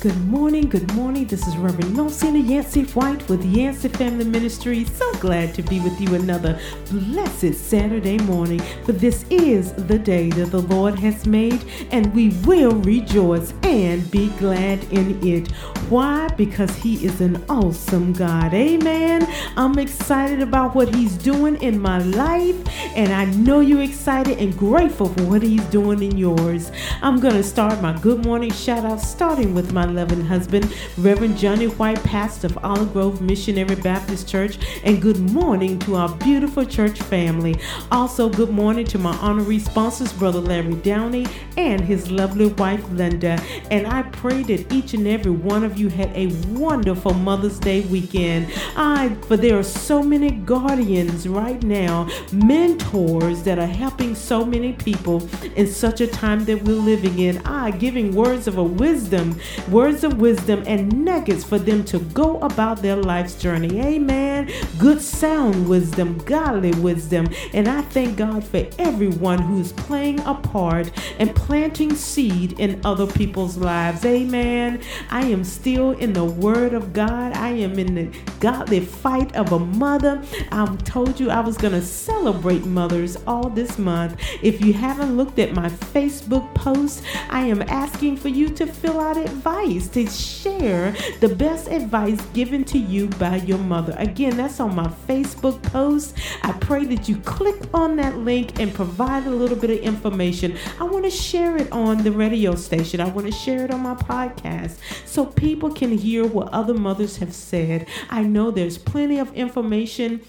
Good morning, good morning. This is Reverend Melcina Yancey White with Yancey Family Ministry. So glad to be with you another blessed Saturday morning. For this is the day that the Lord has made, and we will rejoice and be glad in it. Why? Because He is an awesome God. Amen. I'm excited about what He's doing in my life, and I know you're excited and grateful for what He's doing in yours. I'm going to start my good morning shout out starting with my loving husband, Reverend Johnny White, pastor of Olive Grove Missionary Baptist Church, and good morning to our beautiful church family. Also, good morning to my honorary sponsors, Brother Larry Downey and his lovely wife, Linda. And I pray that each and every one of you had a wonderful Mother's Day weekend. I, for there are so many guardians right now, mentors that are helping so many people in such a time that we're living in. I giving words of a wisdom, words of wisdom and nuggets for them to go about their life's journey. Amen. Good sound wisdom, godly wisdom. And I thank God for everyone who's playing a part and planting seed in other people's lives. Amen. I am still in the Word of God. I am in the godly fight of a mother. I told you I was going to celebrate mothers all this month. If you haven't looked at my Facebook post, I am asking for you to fill out advice, to share the best advice given to you by your mother. Again, that's on my Facebook post. I pray that you click on that link and provide a little bit of information. I want to share it on the radio station, I want to share it on my podcast so people can hear what other mothers have said. I know there's plenty of information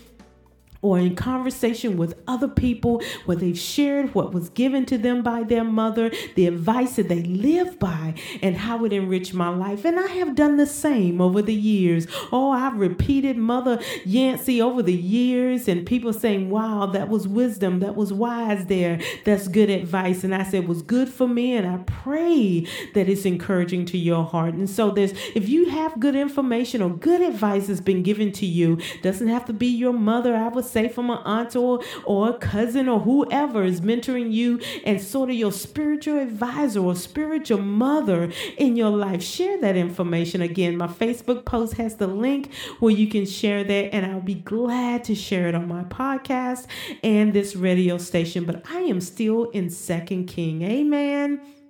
or in conversation with other people where they've shared what was given to them by their mother, the advice that they live by, and how it enriched my life. And I have done the same over the years. Oh, I've repeated Mother Yancey over the years, and people saying, Wow, that was wisdom, that was wise there, that's good advice. And I said, It was good for me, and I pray that it's encouraging to your heart. And so there's if you have good information or good advice that's been given to you, doesn't have to be your mother. I was say from an aunt or, or a cousin or whoever is mentoring you and sort of your spiritual advisor or spiritual mother in your life, share that information. Again, my Facebook post has the link where you can share that, and I'll be glad to share it on my podcast and this radio station. But I am still in Second King. Amen.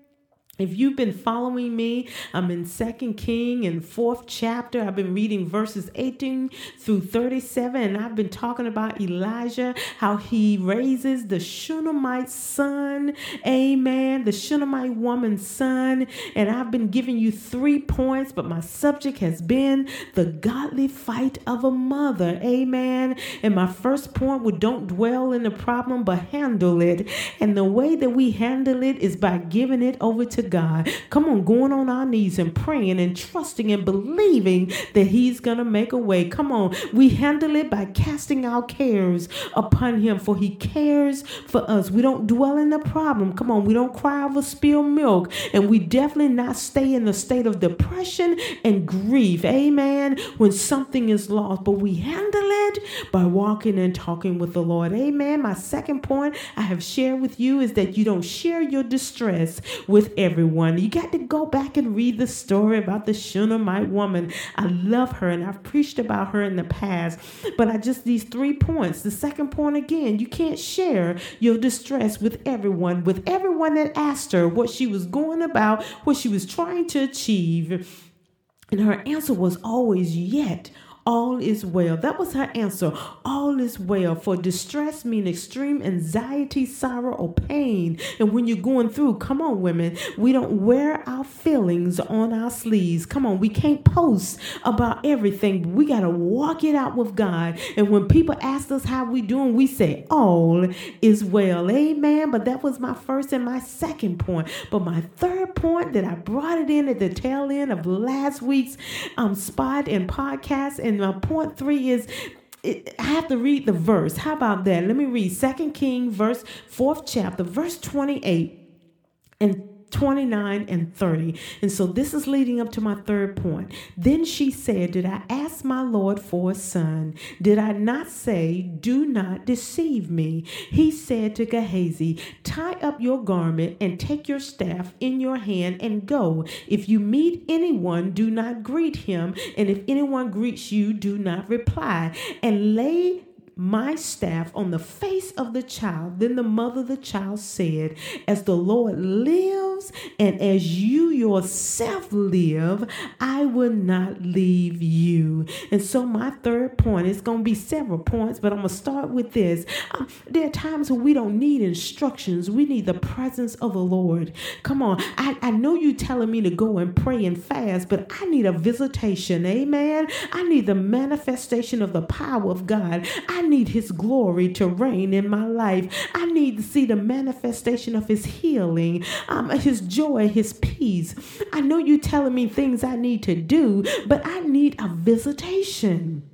If you've been following me, I'm in Second King and fourth chapter. I've been reading verses 18 through 37, and I've been talking about Elijah, how he raises the Shunammite son, amen, the Shunammite woman's son. And I've been giving you three points, but my subject has been the godly fight of a mother, amen. And my first point would don't dwell in the problem, but handle it. And the way that we handle it is by giving it over to God. Come on, going on our knees and praying and trusting and believing that He's going to make a way. Come on, we handle it by casting our cares upon Him, for He cares for us. We don't dwell in the problem. Come on, we don't cry over spilled milk, and we definitely not stay in the state of depression and grief. Amen. When something is lost, but we handle it by walking and talking with the Lord. Amen. My second point I have shared with you is that you don't share your distress with everyone everyone. You got to go back and read the story about the Shunammite woman. I love her and I've preached about her in the past. But I just, these three points. The second point again, you can't share your distress with everyone, with everyone that asked her what she was going about, what she was trying to achieve. And her answer was always, yet all is well. That was her answer. All is well. For distress mean extreme anxiety, sorrow, or pain. And when you're going through, come on, women, we don't wear our feelings on our sleeves. Come on, we can't post about everything. We got to walk it out with God. And when people ask us how we doing, we say all is well. Amen. But that was my first and my second point. But my third point that I brought it in at the tail end of last week's um, spot and podcast and and my point three is it, I have to read the verse. How about that? Let me read Second King, verse fourth chapter, verse 28 and 29 and 30. And so this is leading up to my third point. Then she said, Did I ask my Lord for a son? Did I not say, Do not deceive me? He said to Gehazi, Tie up your garment and take your staff in your hand and go. If you meet anyone, do not greet him. And if anyone greets you, do not reply. And lay my staff on the face of the child. Then the mother of the child said, As the Lord lives and as you yourself live, I will not leave you. And so, my third point is going to be several points, but I'm going to start with this. Um, there are times when we don't need instructions, we need the presence of the Lord. Come on, I, I know you telling me to go and pray and fast, but I need a visitation. Amen. I need the manifestation of the power of God. I I need His glory to reign in my life. I need to see the manifestation of His healing, um, His joy, His peace. I know you're telling me things I need to do, but I need a visitation.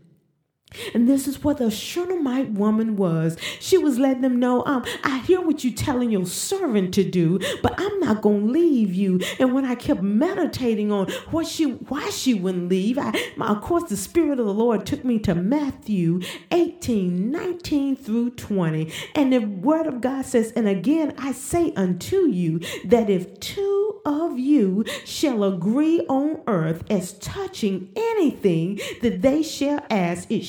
And this is what the Shunammite woman was. She was letting them know, um, I hear what you're telling your servant to do, but I'm not gonna leave you. And when I kept meditating on what she why she wouldn't leave, I of course the Spirit of the Lord took me to Matthew 18, 19 through 20. And the word of God says, And again I say unto you that if two of you shall agree on earth as touching anything that they shall ask, it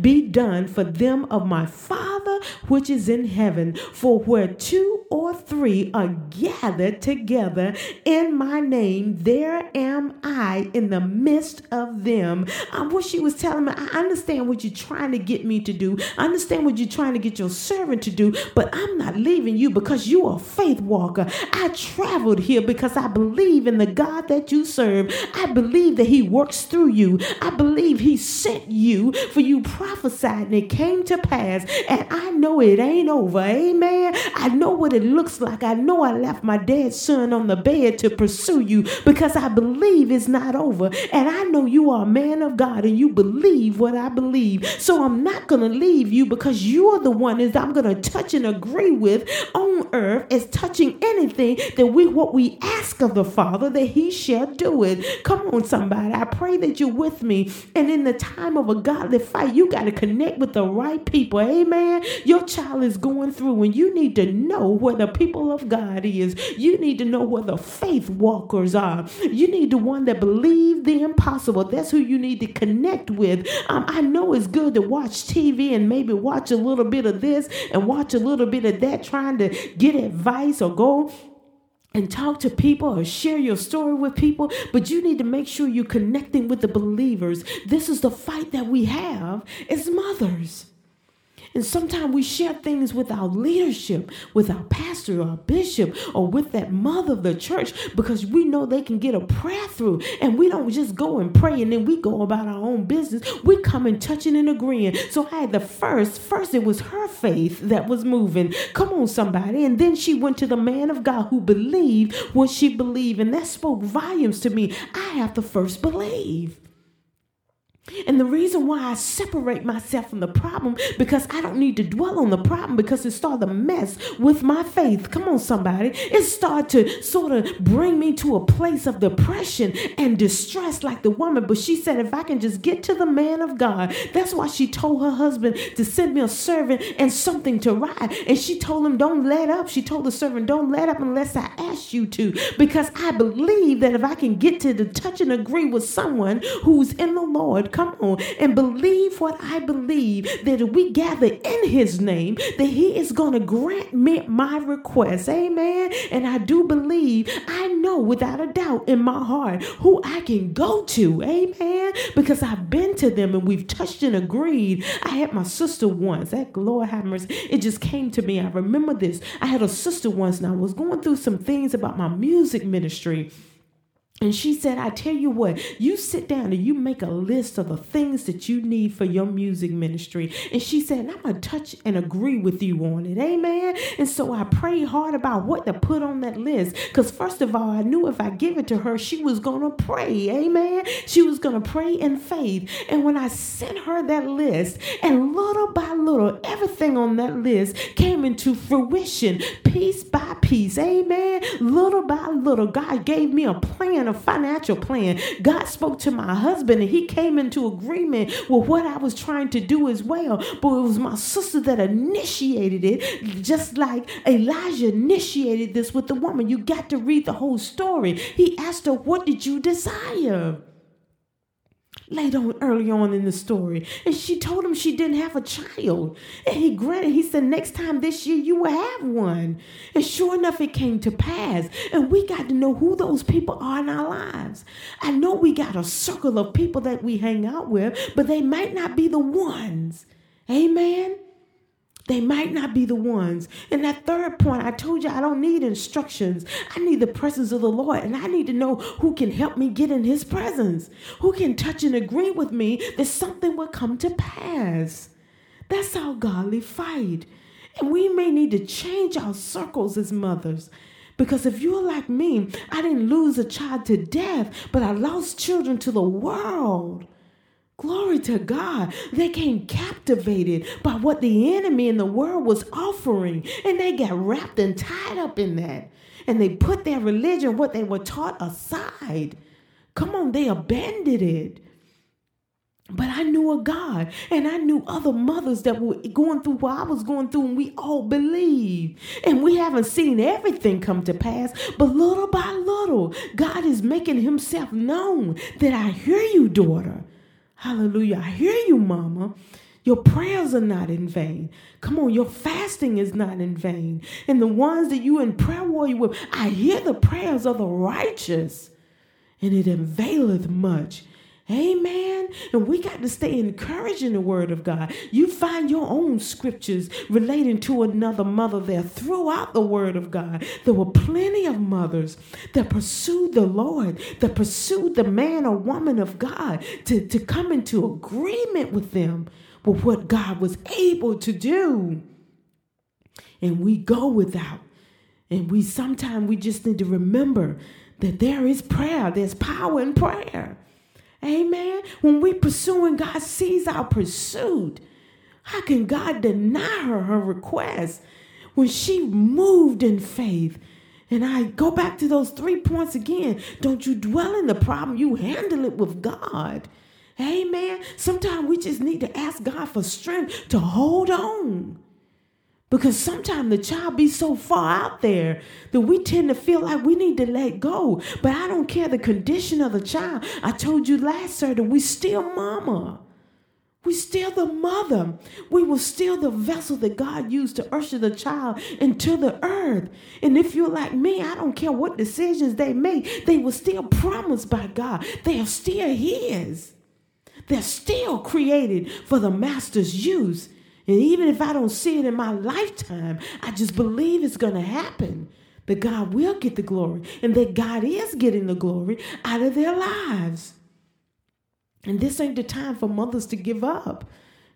be done for them of my Father which is in heaven. For where two or three are gathered together in my name, there am I in the midst of them. Um, what she was telling me, I understand what you're trying to get me to do. I understand what you're trying to get your servant to do, but I'm not leaving you because you are a faith walker. I traveled here because I believe in the God that you serve. I believe that He works through you. I believe He sent you you, for you prophesied and it came to pass. And I know it ain't over. Amen. I know what it looks like. I know I left my dead son on the bed to pursue you because I believe it's not over. And I know you are a man of God and you believe what I believe. So I'm not going to leave you because you are the one that I'm going to touch and agree with on earth as touching anything that we what we ask of the Father that he shall do it. Come on, somebody. I pray that you're with me. And in the time of a godly fight, you got to connect with the right people. Amen. Your child is going through, and you need to know where the people of God is. You need to know where the faith walkers are. You need the one that believe the impossible. That's who you need to connect with. Um, I know it's good to watch TV and maybe watch a little bit of this and watch a little bit of that, trying to get advice or go and talk to people or share your story with people, but you need to make sure you're connecting with the believers. This is the fight that we have as mothers. And sometimes we share things with our leadership, with our pastor or our bishop, or with that mother of the church because we know they can get a prayer through. And we don't just go and pray and then we go about our own business. We come and touching and agreeing. So I had the first, first it was her faith that was moving. Come on, somebody. And then she went to the man of God who believed what she believed. And that spoke volumes to me. I have to first believe. And the reason why I separate myself from the problem because I don't need to dwell on the problem because it started to mess with my faith. Come on, somebody. It started to sort of bring me to a place of depression and distress like the woman. But she said, if I can just get to the man of God, that's why she told her husband to send me a servant and something to ride. And she told him, don't let up. She told the servant, don't let up unless I ask you to. Because I believe that if I can get to the touch and agree with someone who's in the Lord, come on and believe what I believe that if we gather in his name, that he is going to grant me my request. Amen. And I do believe, I know without a doubt in my heart who I can go to. Amen. Because I've been to them and we've touched and agreed. I had my sister once. That Lord have mercy. It just came to me. I remember this. I had a sister once and I was going through some things about my music ministry. And she said, I tell you what, you sit down and you make a list of the things that you need for your music ministry. And she said, I'm going to touch and agree with you on it. Amen. And so I prayed hard about what to put on that list. Because, first of all, I knew if I give it to her, she was going to pray. Amen. She was going to pray in faith. And when I sent her that list, and little by little, everything on that list came into fruition, piece by piece. Amen. Little by little, God gave me a plan a financial plan. God spoke to my husband and he came into agreement with what I was trying to do as well. But it was my sister that initiated it, just like Elijah initiated this with the woman. You got to read the whole story. He asked her, What did you desire? Later on early on in the story. And she told him she didn't have a child. And he granted, he said, next time this year you will have one. And sure enough, it came to pass. And we got to know who those people are in our lives. I know we got a circle of people that we hang out with, but they might not be the ones. Amen. They might not be the ones. And that third point, I told you I don't need instructions. I need the presence of the Lord. And I need to know who can help me get in his presence, who can touch and agree with me that something will come to pass. That's our godly fight. And we may need to change our circles as mothers. Because if you're like me, I didn't lose a child to death, but I lost children to the world. Glory to God. They came captivated by what the enemy in the world was offering, and they got wrapped and tied up in that. And they put their religion, what they were taught, aside. Come on, they abandoned it. But I knew a God, and I knew other mothers that were going through what I was going through, and we all believe. And we haven't seen everything come to pass, but little by little, God is making Himself known that I hear you, daughter. Hallelujah. I hear you, mama. Your prayers are not in vain. Come on, your fasting is not in vain. And the ones that you in prayer warrior with, I hear the prayers of the righteous, and it availeth much. Amen. And we got to stay encouraged in the word of God. You find your own scriptures relating to another mother there throughout the word of God. There were plenty of mothers that pursued the Lord, that pursued the man or woman of God to, to come into agreement with them with what God was able to do. And we go without. And we sometimes we just need to remember that there is prayer, there's power in prayer. Amen. When we pursue and God sees our pursuit, how can God deny her her request when she moved in faith? And I go back to those three points again. Don't you dwell in the problem, you handle it with God. Amen. Sometimes we just need to ask God for strength to hold on. Because sometimes the child be so far out there that we tend to feel like we need to let go. But I don't care the condition of the child. I told you last Saturday, we still mama. We still the mother. We were still the vessel that God used to usher the child into the earth. And if you're like me, I don't care what decisions they make, they were still promised by God. They are still His. They're still created for the Master's use. And even if I don't see it in my lifetime, I just believe it's going to happen. That God will get the glory and that God is getting the glory out of their lives. And this ain't the time for mothers to give up.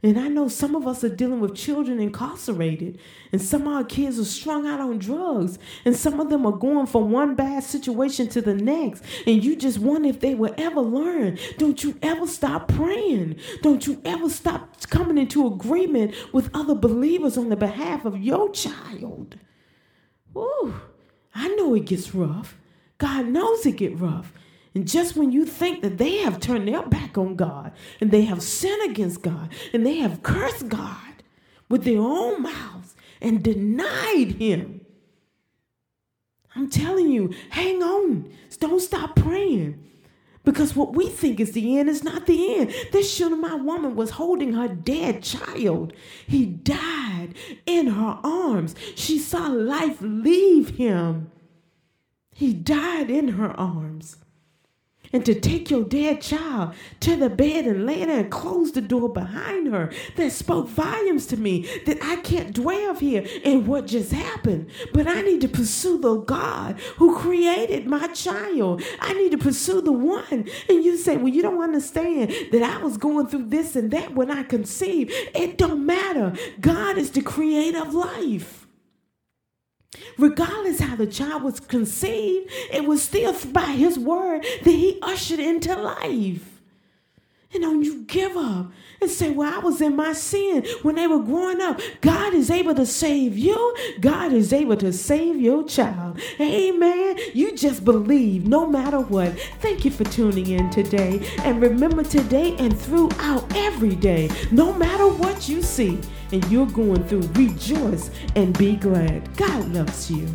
And I know some of us are dealing with children incarcerated, and some of our kids are strung out on drugs, and some of them are going from one bad situation to the next. And you just wonder if they will ever learn. Don't you ever stop praying. Don't you ever stop coming into agreement with other believers on the behalf of your child. Ooh, I know it gets rough. God knows it get rough. And just when you think that they have turned their back on God and they have sinned against God and they have cursed God with their own mouths and denied Him, I'm telling you, hang on. Don't stop praying. Because what we think is the end is not the end. This Shunammite woman was holding her dead child. He died in her arms. She saw life leave him. He died in her arms. And to take your dead child to the bed and lay there and close the door behind her that spoke volumes to me that I can't dwell here in what just happened. But I need to pursue the God who created my child. I need to pursue the one. And you say, well, you don't understand that I was going through this and that when I conceived. It don't matter. God is the creator of life. Regardless how the child was conceived, it was still by his word that he ushered into life. And don't you give up and say, Well, I was in my sin when they were growing up. God is able to save you. God is able to save your child. Amen. You just believe no matter what. Thank you for tuning in today. And remember today and throughout every day, no matter what you see and you're going through, rejoice and be glad. God loves you.